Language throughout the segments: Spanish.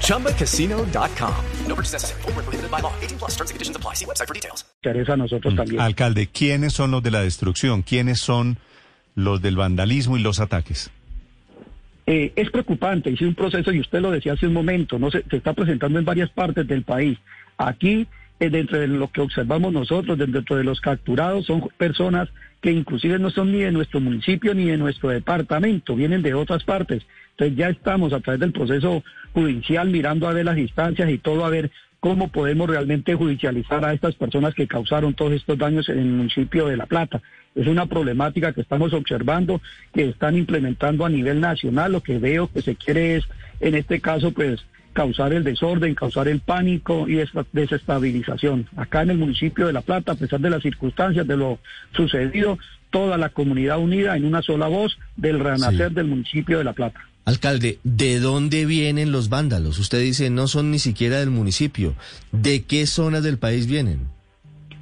ChumbaCasino.com. No purchase necessary. Full prohibited by law. 18 plus terms and conditions apply. See website for details. A nosotros también. Alcalde, ¿quiénes son los de la destrucción? ¿Quiénes son los del vandalismo y los ataques? Eh, es preocupante, hice un proceso y usted lo decía hace un momento, no se, se está presentando en varias partes del país. Aquí dentro de lo que observamos nosotros, dentro de los capturados, son personas que inclusive no son ni de nuestro municipio ni de nuestro departamento, vienen de otras partes. Entonces ya estamos a través del proceso judicial mirando a ver las instancias y todo a ver cómo podemos realmente judicializar a estas personas que causaron todos estos daños en el municipio de La Plata. Es una problemática que estamos observando, que están implementando a nivel nacional. Lo que veo que se quiere es, en este caso, pues causar el desorden, causar el pánico y desestabilización. Acá en el municipio de La Plata, a pesar de las circunstancias de lo sucedido, toda la comunidad unida en una sola voz del renacer del municipio de La Plata. Alcalde, ¿de dónde vienen los vándalos? Usted dice no son ni siquiera del municipio. ¿De qué zonas del país vienen?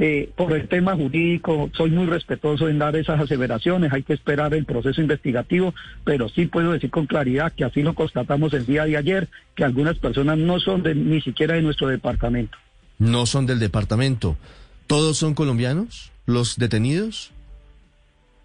Eh, por el tema jurídico, soy muy respetuoso en dar esas aseveraciones, hay que esperar el proceso investigativo, pero sí puedo decir con claridad que así lo constatamos el día de ayer, que algunas personas no son de, ni siquiera de nuestro departamento. No son del departamento. ¿Todos son colombianos los detenidos?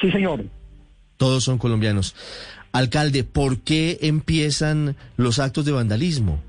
Sí, señor. Todos son colombianos. Alcalde, ¿por qué empiezan los actos de vandalismo?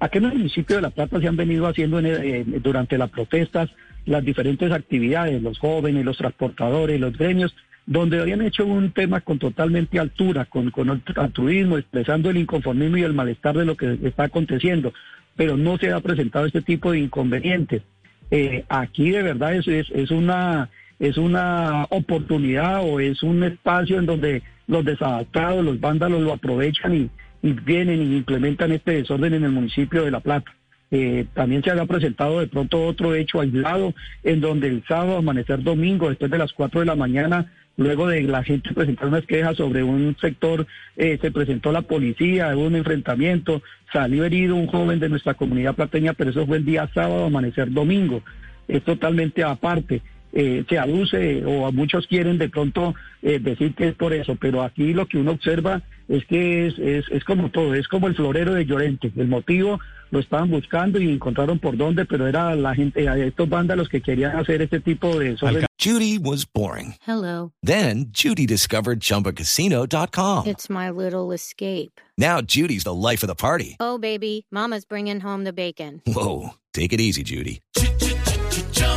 Aquí en el municipio de La Plata se han venido haciendo eh, durante las protestas las diferentes actividades, los jóvenes, los transportadores, los gremios, donde habían hecho un tema con totalmente altura, con, con altruismo, expresando el inconformismo y el malestar de lo que está aconteciendo, pero no se ha presentado este tipo de inconvenientes. Eh, aquí de verdad es, es, una es una oportunidad o es un espacio en donde los desadaptados, los vándalos lo aprovechan y vienen y implementan este desorden en el municipio de La Plata. Eh, también se había presentado de pronto otro hecho aislado en donde el sábado, amanecer domingo, después de las 4 de la mañana, luego de la gente presentar unas quejas sobre un sector, eh, se presentó la policía, hubo un enfrentamiento, salió herido un joven de nuestra comunidad plateña, pero eso fue el día sábado, amanecer domingo. Es totalmente aparte. Eh, se aduce o a muchos quieren de pronto eh, decir que es por eso, pero aquí lo que uno observa es que es, es, es, como todo, es como el florero de Llorente. El motivo lo estaban buscando y encontraron por dónde, pero era la gente, estos los que querían hacer este tipo de... Judy was boring. Hello. Then Judy discovered chumbacasino.com. It's my little escape. Now Judy's the life of the party. Oh, baby, mama's bringing home the bacon. Whoa, take it easy, Judy.